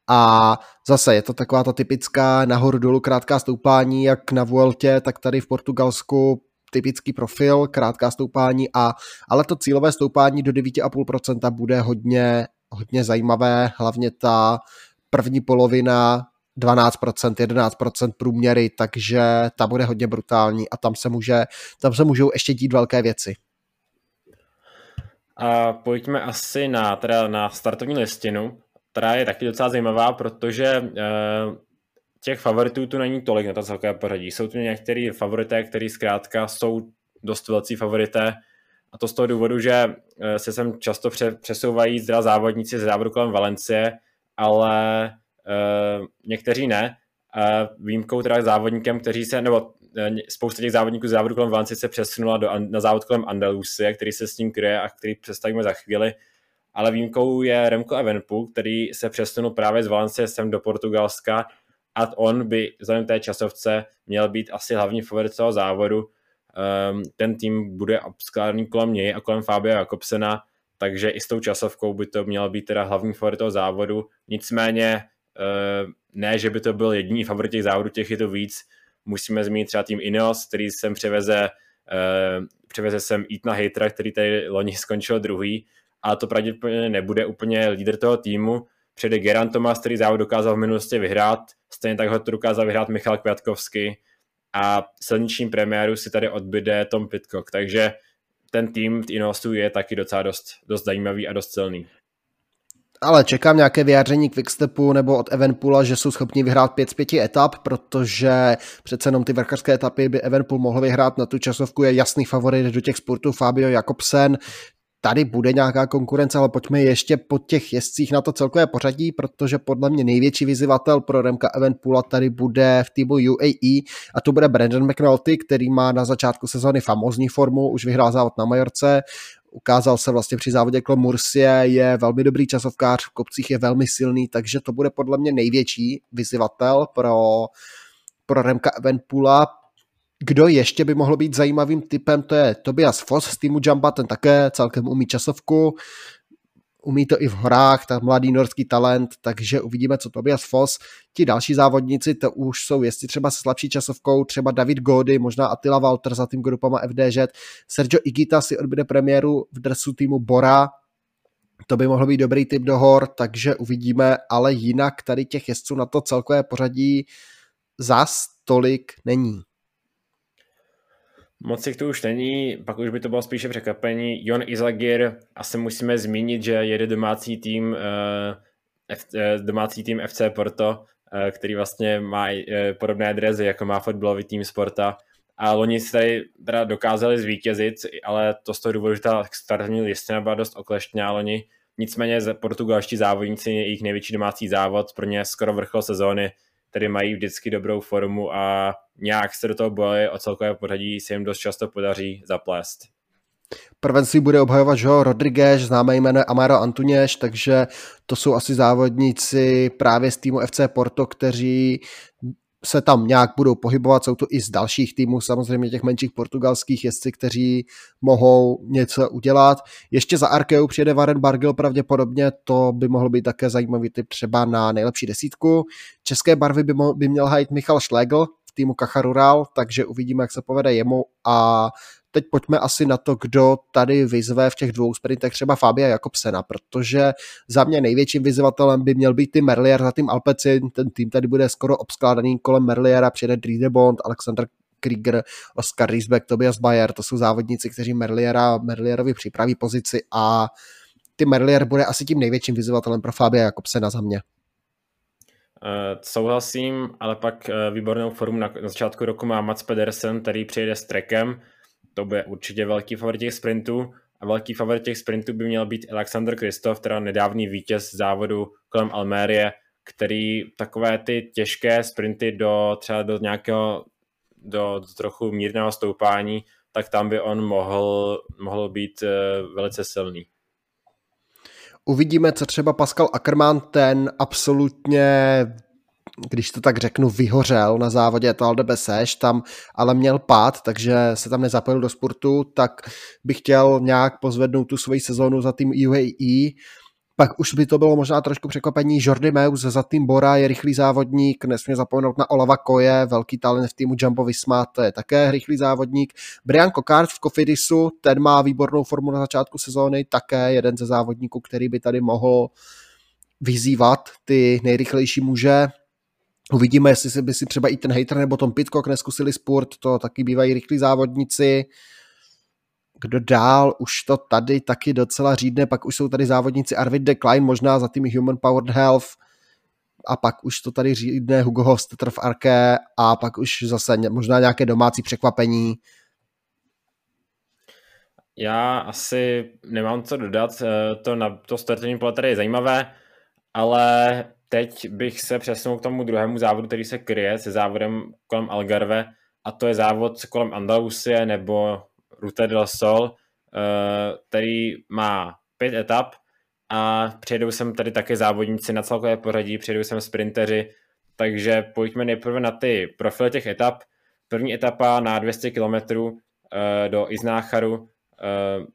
A zase je to taková ta typická nahoru dolů krátká stoupání, jak na Vueltě, tak tady v Portugalsku. Typický profil, krátká stoupání, a, ale to cílové stoupání do 9,5% bude hodně, hodně zajímavé, hlavně ta první polovina 12%, 11% průměry, takže ta bude hodně brutální a tam se, může, tam se můžou ještě dít velké věci. A pojďme asi na, teda na startovní listinu, která je taky docela zajímavá, protože e, těch favoritů tu není tolik na to celkové pořadí. Jsou tu některé favorité, které zkrátka jsou dost velcí favorité a to z toho důvodu, že se sem často přesouvají zda závodníci z závodu kolem Valencie, ale někteří ne. Výjimkou teda závodníkem, kteří se, nebo uh, spousta těch závodníků závodu kolem Valencie se přesunula do, na závod kolem Andalusie, který se s ním kryje a který představíme za chvíli. Ale výjimkou je Remco Evenpool, který se přesunul právě z Valencie sem do Portugalska a on by vzhledem té časovce měl být asi hlavní favorit toho závodu. Um, ten tým bude skládaný kolem něj a kolem Fabia Jakobsena, takže i s tou časovkou by to měl být teda hlavní favorit toho závodu. Nicméně ne, že by to byl jediný favorit těch závodů, těch je to víc. Musíme zmínit třeba tým Ineos, který sem převeze, uh, převeze sem Eatna Hatera, který tady loni skončil druhý, ale to pravděpodobně nebude úplně lídr toho týmu. Přede Geran Thomas, který závod dokázal v minulosti vyhrát, stejně tak ho to dokázal vyhrát Michal Květkovský a silniční premiéru si tady odbyde Tom Pitcock, takže ten tým Inostu je taky docela dost, dost zajímavý a dost silný. Ale čekám nějaké vyjádření Quickstepu nebo od Evenpoola, že jsou schopni vyhrát 5 z 5 etap, protože přece jenom ty vrchařské etapy by Evenpool mohl vyhrát na tu časovku, je jasný favorit do těch sportů Fabio Jakobsen, tady bude nějaká konkurence, ale pojďme ještě po těch jezdcích na to celkové pořadí, protože podle mě největší vyzývatel pro Remka Evenpoola tady bude v týmu UAE a to bude Brandon McNulty, který má na začátku sezóny famózní formu, už vyhrál závod na Majorce, ukázal se vlastně při závodě kolem Mursie, je velmi dobrý časovkář, v kopcích je velmi silný, takže to bude podle mě největší vyzývatel pro, pro Remka Evenpoola. Kdo ještě by mohl být zajímavým typem, to je Tobias Foss z týmu Jumba, ten také celkem umí časovku, umí to i v horách, tak mladý norský talent, takže uvidíme, co Tobias Foss. Ti další závodníci, to už jsou jestli třeba se slabší časovkou, třeba David Gody, možná Attila Walter za tým grupama FDŽ, Sergio Igita si odbyde premiéru v dresu týmu Bora, to by mohl být dobrý typ do hor, takže uvidíme, ale jinak tady těch jezdců na to celkové pořadí zas tolik není. Moc jich tu už není, pak už by to bylo spíše překvapení. Jon Izagir, asi musíme zmínit, že jede domácí tým, uh, F, uh, domácí tým FC Porto, uh, který vlastně má podobné drezy, jako má fotbalový tým Sporta. A loni se tady teda dokázali zvítězit, ale to z toho důvodu, že ta startovní listina byla dost okleštěná loni. Nicméně portugalští závodníci, jejich největší domácí závod, pro ně skoro vrchol sezóny, tedy mají vždycky dobrou formu a nějak se do toho boje o celkové pořadí se jim dost často podaří zaplést. Prvenství bude obhajovat Joe Rodriguez, známé jméno Amaro Antuněš, takže to jsou asi závodníci právě z týmu FC Porto, kteří se tam nějak budou pohybovat, jsou to i z dalších týmů, samozřejmě těch menších portugalských jezdci, kteří mohou něco udělat. Ještě za Arkeu přijede Varen Bargil pravděpodobně, to by mohl být také zajímavý typ třeba na nejlepší desítku. České barvy by, mo- by měl hajit Michal Schlegel v týmu Kacharural, takže uvidíme, jak se povede jemu a teď pojďme asi na to, kdo tady vyzve v těch dvou sprintech třeba Fabia Jakobsena, protože za mě největším vyzvatelem by měl být ty Merlier za tým Alpeci, ten tým tady bude skoro obskládaný kolem Merliera, přijede Driedebond, Alexander Krieger, Oscar Riesbeck, Tobias Bayer, to jsou závodníci, kteří Merliera, Merlierovi připraví pozici a ty Merlier bude asi tím největším vyzvatelem pro Fabia Jakobsena za mě. Uh, souhlasím, ale pak uh, výbornou formu na, na začátku roku má Mats Pedersen, který přijede s trekem, to bude určitě velký favorit těch sprintů a velký favorit těch sprintů by měl být Alexander Kristof, teda nedávný vítěz závodu kolem Almérie, který takové ty těžké sprinty do třeba do nějakého do, do trochu mírného stoupání, tak tam by on mohl, mohl být uh, velice silný. Uvidíme, co třeba Pascal Ackermann, ten absolutně když to tak řeknu, vyhořel na závodě Tal de Beseš, tam ale měl pád, takže se tam nezapojil do sportu, tak bych chtěl nějak pozvednout tu svoji sezónu za tým UAE. Pak už by to bylo možná trošku překvapení. Jordi Meus za tým Bora je rychlý závodník, nesmí zapomenout na Olava Koje, velký talent v týmu Jumbo Visma, to je také rychlý závodník. Brian Kokart v Kofidisu, ten má výbornou formu na začátku sezóny, také jeden ze závodníků, který by tady mohl vyzývat ty nejrychlejší muže. Uvidíme, jestli by si třeba i ten hater nebo Tom Pitcock neskusili sport, to taky bývají rychlí závodníci. Kdo dál, už to tady taky docela řídne, pak už jsou tady závodníci Arvid de Klein, možná za tými Human Powered Health, a pak už to tady řídne Hugo Hofstetter v Arke a pak už zase možná nějaké domácí překvapení. Já asi nemám co dodat, eh, to, na, to startovní pole tady je zajímavé, ale teď bych se přesunul k tomu druhému závodu, který se kryje se závodem kolem Algarve a to je závod kolem Andalusie nebo Ruta del Sol, eh, který má pět etap a přijedou sem tady také závodníci na celkové pořadí, přijedou sem sprinteři, takže pojďme nejprve na ty profily těch etap. První etapa na 200 km do Iznácharu, eh,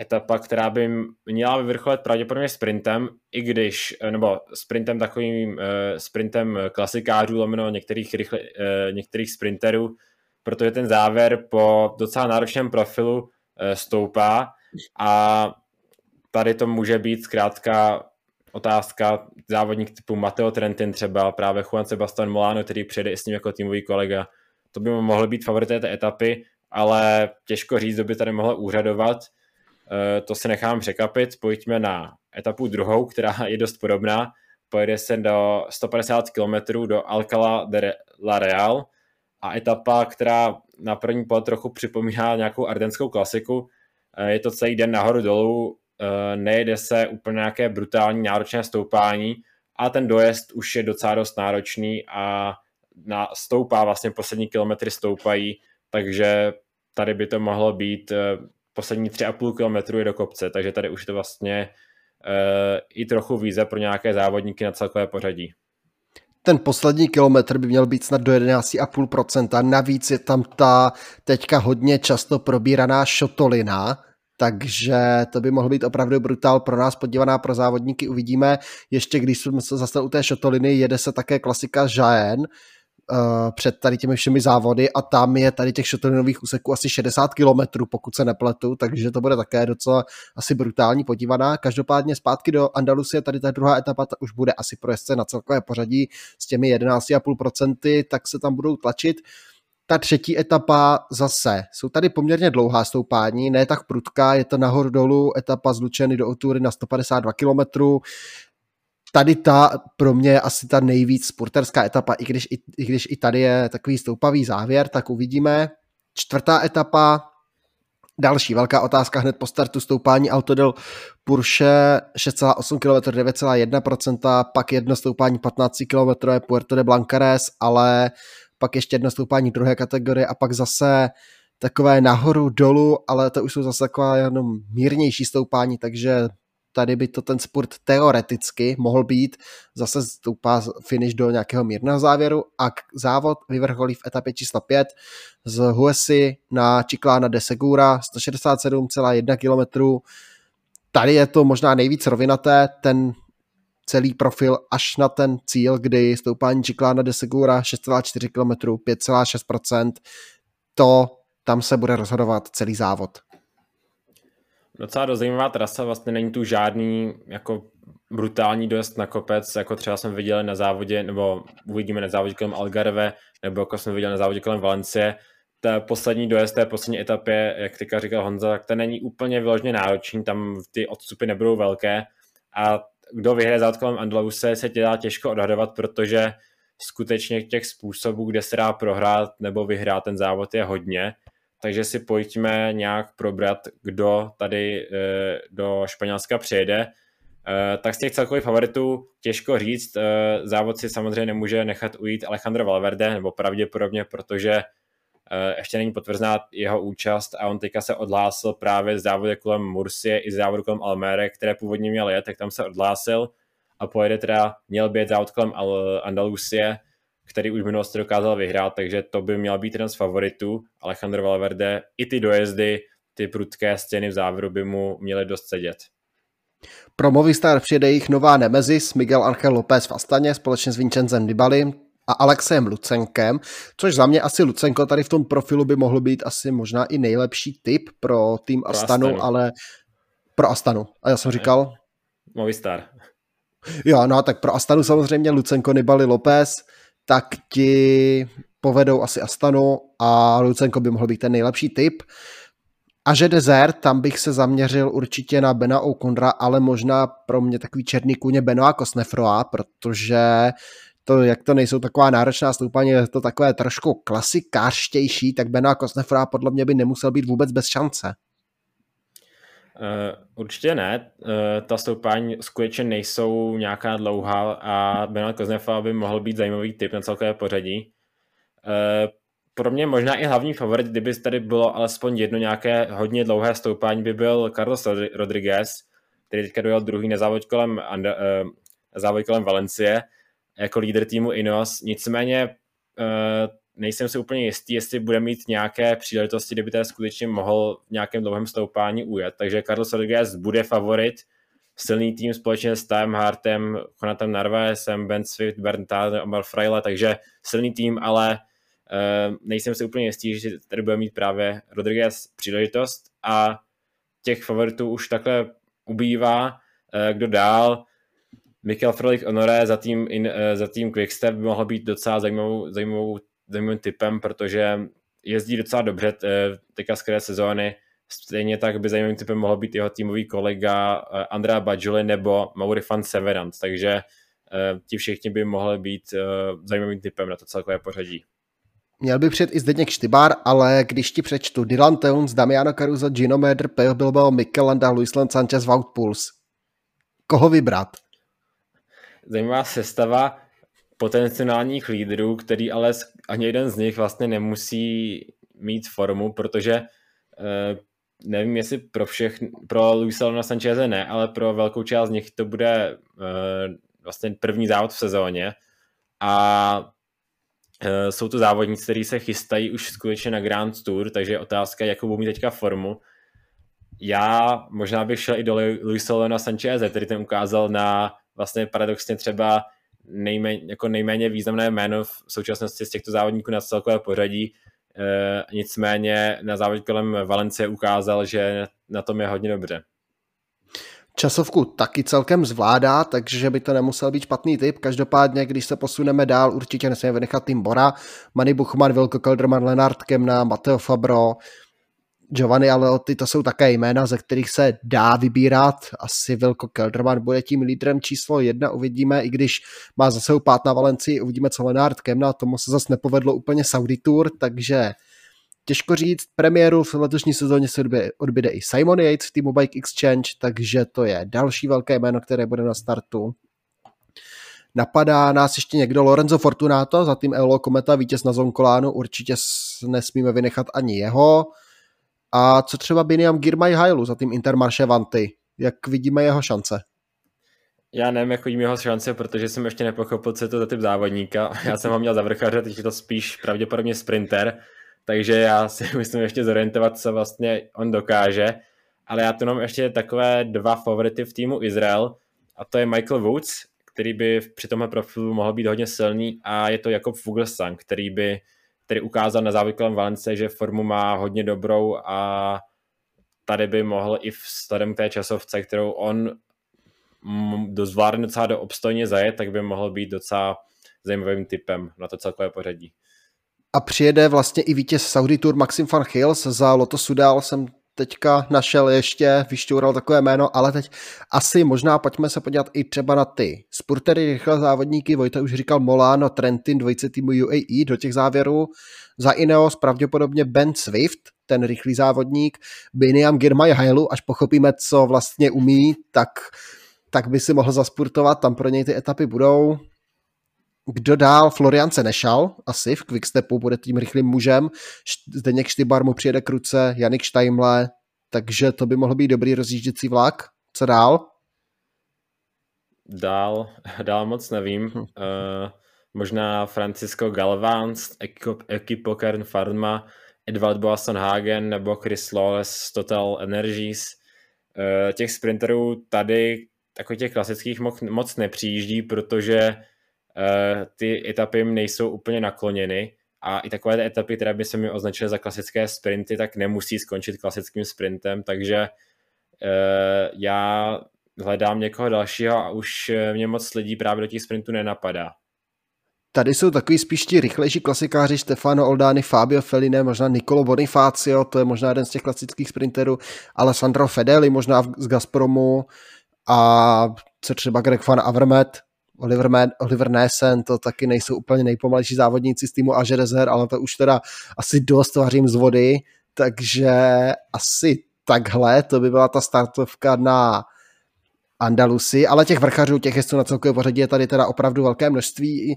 etapa, která by měla vyvrcholet pravděpodobně sprintem, i když, eh, nebo sprintem takovým sprintem klasikářů, lomeno některých, rychle, některých sprinterů, protože ten závěr po docela náročném profilu stoupá a tady to může být zkrátka otázka závodník typu Matteo Trentin třeba, právě Juan Sebastian Molano, který přijede i s ním jako týmový kolega. To by mohl být favorité té etapy, ale těžko říct, kdo by tady mohl úřadovat. E, to se nechám překapit. Pojďme na etapu druhou, která je dost podobná. Pojede se do 150 km do Alcala de la Real a etapa, která na první pohled trochu připomíná nějakou ardenskou klasiku. E, je to celý den nahoru dolů, Eh, nejde se úplně nějaké brutální náročné stoupání a ten dojezd už je docela dost náročný a na, stoupá, vlastně poslední kilometry stoupají, takže tady by to mohlo být eh, poslední 3,5 kilometru je do kopce, takže tady už je to vlastně uh, i trochu víze pro nějaké závodníky na celkové pořadí. Ten poslední kilometr by měl být snad do 11,5%. Navíc je tam ta teďka hodně často probíraná šotolina, takže to by mohlo být opravdu brutál pro nás, podívaná pro závodníky, uvidíme. Ještě když jsme se zase u té šotoliny, jede se také klasika Jaén, Uh, před tady těmi všemi závody a tam je tady těch šotolinových úseků asi 60 km, pokud se nepletu, takže to bude také docela asi brutální podívaná. Každopádně zpátky do Andalusie, tady ta druhá etapa ta už bude asi pro jezdce na celkové pořadí s těmi 11,5%, tak se tam budou tlačit. Ta třetí etapa zase, jsou tady poměrně dlouhá stoupání, ne tak prudká, je to nahoru dolů, etapa z Lučeny do Otury na 152 km. Tady ta pro mě je asi ta nejvíc sporterská etapa, i když i, i když i tady je takový stoupavý závěr, tak uvidíme. Čtvrtá etapa, Další velká otázka hned po startu stoupání Autodel Porsche 6,8 km 9,1%, pak jedno stoupání 15 km Puerto de Blancares, ale pak ještě jedno stoupání druhé kategorie a pak zase takové nahoru, dolů, ale to už jsou zase taková jenom mírnější stoupání, takže tady by to ten sport teoreticky mohl být. Zase stoupá finish do nějakého mírného závěru a závod vyvrcholí v etapě číslo 5 z Huesi na Čiklána de Segura 167,1 km. Tady je to možná nejvíc rovinaté, ten celý profil až na ten cíl, kdy stoupání Čiklána de Segura 6,4 km, 5,6%, to tam se bude rozhodovat celý závod. Docela zajímavá trasa, vlastně není tu žádný jako brutální dojezd na kopec, jako třeba jsme viděli na závodě, nebo uvidíme na závodě kolem Algarve, nebo jako jsme viděli na závodě kolem Valencie. Ta poslední dojezd té poslední etapě, jak teďka říkal Honza, tak to není úplně vyloženě náročný, tam ty odstupy nebudou velké a kdo vyhraje závod kolem Andaluse, se tě dá těžko odhadovat, protože skutečně těch způsobů, kde se dá prohrát nebo vyhrát ten závod je hodně. Takže si pojďme nějak probrat, kdo tady e, do Španělska přijede. E, tak z těch celkových favoritů těžko říct. E, závod si samozřejmě nemůže nechat ujít Alejandro Valverde, nebo pravděpodobně, protože Eh, ještě není potvrzená jeho účast a on teďka se odhlásil právě z závody kolem Mursie i z závodu kolem Almere, které původně měl jet, tak tam se odhlásil a pojede teda, měl být závod kolem Andalusie, který už v minulosti dokázal vyhrát, takže to by měl být jeden z favoritů. Alejandro Valverde, i ty dojezdy, ty prudké stěny v závěru by mu měly dost sedět. Pro Movistar přijede jejich nová nemezis Miguel Angel López v Astaně společně s Vincenzem Dybali a Alexem Lucenkem, což za mě asi Lucenko tady v tom profilu by mohl být asi možná i nejlepší typ pro tým pro Astanu, Astanu, ale pro Astanu. A já jsem říkal? Movistar. Jo, no tak pro Astanu samozřejmě Lucenko, Nibali, López, tak ti povedou asi Astanu a Lucenko by mohl být ten nejlepší typ. A že Desert, tam bych se zaměřil určitě na Bena O'Connora, ale možná pro mě takový černý kůně Benoa Kosnefroa, protože to, jak to nejsou taková náročná stoupání, je to takové trošku klasikářštější, tak Bena Kosnefra podle mě by nemusel být vůbec bez šance. Určitě ne. Uh, ta stoupání skutečně nejsou nějaká dlouhá a Bernard Koznefa by mohl být zajímavý typ na celkové pořadí. Uh, pro mě možná i hlavní favorit, kdyby tady bylo alespoň jedno nějaké hodně dlouhé stoupání, by byl Carlos Rodriguez, který teďka dojel druhý na závod kolem, uh, závod kolem Valencie jako lídr týmu Inos. Nicméně nejsem si úplně jistý, jestli bude mít nějaké příležitosti, kdyby tady skutečně mohl v nějakém dlouhém stoupání ujet. Takže Carlos Rodriguez bude favorit, silný tým společně s Time Hartem, Jonatem Narvaezem, Ben Swift, Bernd Thaler, Omar Freile, takže silný tým, ale uh, nejsem si úplně jistý, že tady bude mít právě Rodriguez příležitost a těch favoritů už takhle ubývá. Uh, kdo dál? Michael Frolik Honoré za tým, in, uh, za tým Quickstep by mohl být docela zajímavou, zajímavou zajímavým typem, protože jezdí docela dobře eh, teďka z sezóny. Stejně tak by zajímavým typem mohl být jeho týmový kolega eh, Andrea Bajuli nebo Mauri van Severant, takže eh, ti všichni by mohli být zajímavým typem na to celkové pořadí. Měl by před i Zdeněk Štybar, ale když ti přečtu Dylan Teuns, Damiano Caruso, Gino Meder, Peo Bilbao, Mikelanda, Luisland Sanchez, Wout Puls. Koho vybrat? Zajímavá sestava potenciálních lídrů, který ale ani jeden z nich vlastně nemusí mít formu, protože uh, nevím, jestli pro všech, pro Luisa Lona Sancheze ne, ale pro velkou část z nich to bude uh, vlastně první závod v sezóně a uh, jsou to závodníci, kteří se chystají už skutečně na Grand Tour, takže otázka, jakou budou mít teďka formu. Já možná bych šel i do Luisa Lona Sancheze, který ten ukázal na vlastně paradoxně třeba nejméně, jako nejméně významné jméno v současnosti z těchto závodníků na celkové pořadí. E, nicméně na závodě kolem Valencie ukázal, že na tom je hodně dobře. Časovku taky celkem zvládá, takže by to nemusel být špatný typ. Každopádně, když se posuneme dál, určitě nesmíme vynechat tým Bora, Manny Buchmann, Vilko Kelderman, Lenard Kemna, Matteo Fabro, Giovanni Aleotti, to jsou také jména, ze kterých se dá vybírat. Asi Vilko Kelderman bude tím lídrem číslo jedna, uvidíme, i když má zase pát na Valencii, uvidíme, co Lenard Kemna, tomu se zase nepovedlo úplně Saudi Tour, takže těžko říct, premiéru v letošní sezóně se odbyde i Simon Yates v týmu Bike Exchange, takže to je další velké jméno, které bude na startu. Napadá nás ještě někdo Lorenzo Fortunato za tým Eolo Kometa, vítěz na Zonkolánu, určitě nesmíme vynechat ani jeho. A co třeba Biniam Girmay Hailu za tým Intermarše Vanty? Jak vidíme jeho šance? Já nevím, jak vidím jeho šance, protože jsem ještě nepochopil, co je to za typ závodníka. Já jsem ho měl za vrchaře, teď je to spíš pravděpodobně sprinter, takže já si musím ještě zorientovat, co vlastně on dokáže. Ale já tu mám ještě takové dva favority v týmu Izrael, a to je Michael Woods, který by při tomhle profilu mohl být hodně silný, a je to Jakob Fuglsang, který by který ukázal na kolem Valence, že formu má hodně dobrou a tady by mohl i vzhledem k té časovce, kterou on zvládne docela do obstojně zajet, tak by mohl být docela zajímavým typem na to celkové pořadí. A přijede vlastně i vítěz Saudi Tour Maxim van Hills za Lotto Sudal jsem teďka našel ještě, vyšťoural takové jméno, ale teď asi možná pojďme se podívat i třeba na ty. Spurtery, rychlé závodníky, Vojta už říkal Molano, Trentin, dvojice týmu UAE do těch závěrů, za Ineos pravděpodobně Ben Swift, ten rychlý závodník, Biniam Girmay Hailu, až pochopíme, co vlastně umí, tak, tak by si mohl zaspurtovat, tam pro něj ty etapy budou. Kdo dál? Florian Senešal, asi v Quickstepu bude tím rychlým mužem. Zdeněk Štybar mu přijede k ruce, Janik Štajmle, takže to by mohl být dobrý rozjížděcí vlak. Co dál? Dál, dál moc nevím. Hm. Uh, možná Francisco Galvans, Ekipo Kern Farma, Edvald Boasson Hagen nebo Chris Lawless z Total Energies. Uh, těch sprinterů tady takových těch klasických moc nepřijíždí, protože ty etapy nejsou úplně nakloněny a i takové etapy, které by se mi označily za klasické sprinty, tak nemusí skončit klasickým sprintem, takže eh, já hledám někoho dalšího a už mě moc lidí právě do těch sprintů nenapadá. Tady jsou takový spíš ti rychlejší klasikáři Stefano Oldány, Fabio Feline, možná Nicolo Bonifacio, to je možná jeden z těch klasických sprinterů, Alessandro Fedeli možná z Gazpromu a co třeba Greg van Avermaet, Oliver, Man, Oliver Nesen, to taky nejsou úplně nejpomalejší závodníci z týmu Aže Rezer, ale to už teda asi dost vařím z vody, takže asi takhle, to by byla ta startovka na Andalusi, ale těch vrchařů, těch jezdců na celkové pořadí je tady teda opravdu velké množství.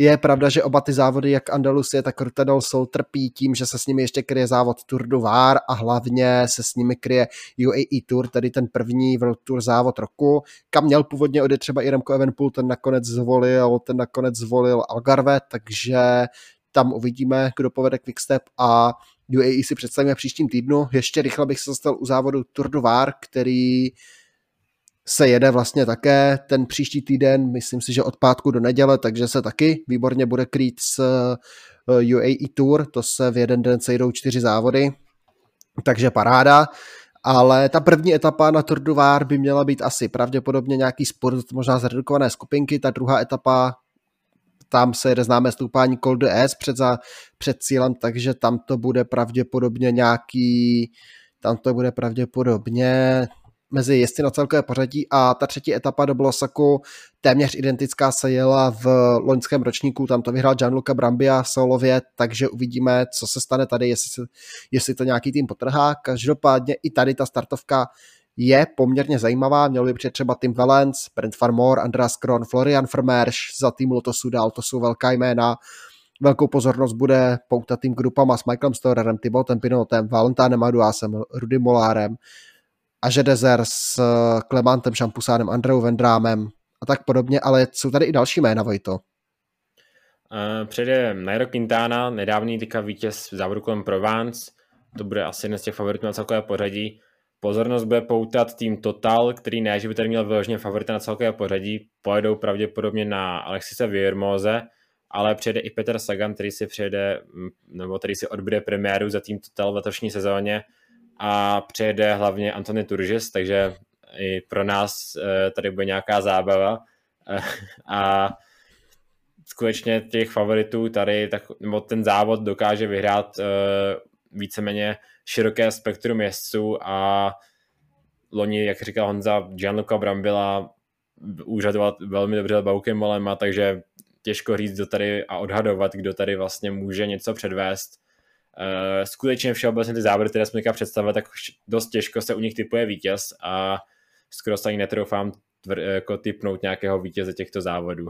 Je pravda, že oba ty závody, jak Andalusie, tak Rutadol jsou trpí tím, že se s nimi ještě kryje závod Tour du Var a hlavně se s nimi kryje UAE Tour, tedy ten první World Tour závod roku, kam měl původně odjet třeba i Remco Evenpool, ten nakonec zvolil, ten nakonec zvolil Algarve, takže tam uvidíme, kdo povede Quickstep a UAE si představíme příštím týdnu. Ještě rychle bych se zastal u závodu Tour du Var, který se jede vlastně také ten příští týden, myslím si, že od pátku do neděle, takže se taky výborně bude krýt s eh, UAE Tour, to se v jeden den sejdou čtyři závody, takže paráda, ale ta první etapa na Tour du Var by měla být asi pravděpodobně nějaký sport, možná zredukované skupinky, ta druhá etapa tam se jede známé stoupání Col de S před, za, před cílem, takže tam to bude pravděpodobně nějaký, tam to bude pravděpodobně mezi jezdci na celkové pořadí a ta třetí etapa do Blosaku téměř identická se jela v loňském ročníku, tam to vyhrál Gianluca Brambia solově, takže uvidíme, co se stane tady, jestli, se, jestli to nějaký tým potrhá. Každopádně i tady ta startovka je poměrně zajímavá, měl by přijít třeba Tim Valens, Brent Farmore, Andreas Kron, Florian Vermeersch, za tým Lotosu dál, to jsou velká jména, velkou pozornost bude poutat tým grupama s Michaelem Storerem, Thibaut Pinotem, Valentánem Aduásem, Rudy Molárem, a že Dezer s eh, Clemantem Šampusánem, Andreou Vendrámem a tak podobně, ale jsou tady i další jména, Vojto. Uh, přijde Nairo Quintana, nedávný teďka vítěz v závodu kolem Provence, to bude asi jeden z těch favoritů na celkové pořadí. Pozornost bude poutat tým Total, který ne, že by tady měl vyloženě favorita na celkové pořadí, pojedou pravděpodobně na Alexise Viermoze, ale přijede i Peter Sagan, který si přijede, nebo který si odbude premiéru za tým Total v letošní sezóně a přijede hlavně Antony Turžis, takže i pro nás eh, tady bude nějaká zábava eh, a skutečně těch favoritů tady, tak, nebo ten závod dokáže vyhrát uh, víceméně široké spektrum jezdců a loni, jak říkal Honza, Gianluca Brambila úřadovat velmi dobře Baukem Molema, takže těžko říct, kdo tady a odhadovat, kdo tady vlastně může něco předvést. Uh, skutečně všeobecně ty závěry, které jsme představili, tak dost těžko se u nich typuje vítěz a skoro se ani netroufám tvr, jako typnout nějakého vítěze těchto závodů.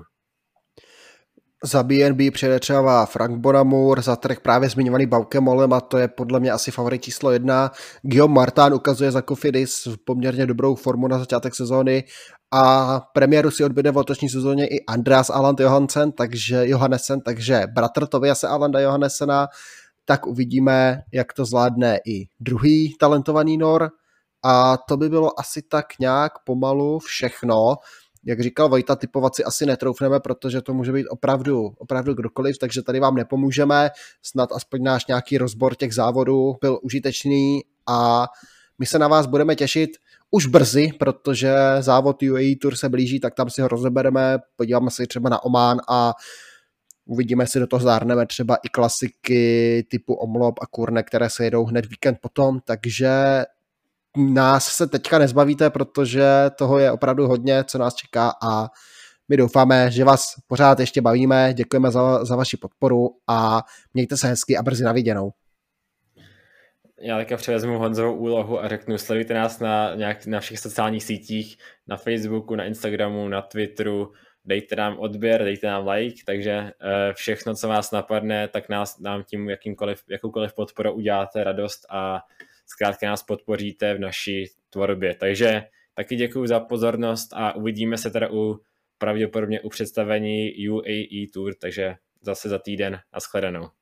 Za BNB přijede třeba Frank Bonamur, za trh právě zmiňovaný Bauke Molem a to je podle mě asi favorit číslo jedna. Guillaume Martin ukazuje za Kofidis poměrně dobrou formu na začátek sezóny a premiéru si odbyde v letošní sezóně i Andreas Aland Johansen, takže Johannesen, takže bratr Tobiase Alanda Johannessena, tak uvidíme, jak to zvládne i druhý talentovaný Nor. A to by bylo asi tak nějak pomalu všechno. Jak říkal Vojta, typovat si asi netroufneme, protože to může být opravdu, opravdu kdokoliv, takže tady vám nepomůžeme. Snad aspoň náš nějaký rozbor těch závodů byl užitečný. A my se na vás budeme těšit už brzy, protože závod UAE Tour se blíží, tak tam si ho rozebereme, podíváme se třeba na Oman a uvidíme, si do toho zárneme třeba i klasiky typu Omlop a Kurne, které se jedou hned víkend potom, takže nás se teďka nezbavíte, protože toho je opravdu hodně, co nás čeká a my doufáme, že vás pořád ještě bavíme, děkujeme za, za vaši podporu a mějte se hezky a brzy na viděnou. Já teďka převezmu Honzovou úlohu a řeknu, sledujte nás na, nějak, na všech sociálních sítích, na Facebooku, na Instagramu, na Twitteru, dejte nám odběr, dejte nám like, takže eh, všechno, co vás napadne, tak nás, nám tím jakýmkoliv, jakoukoliv podporu uděláte radost a zkrátka nás podpoříte v naší tvorbě. Takže taky děkuji za pozornost a uvidíme se teda u pravděpodobně u představení UAE Tour, takže zase za týden. Naschledanou.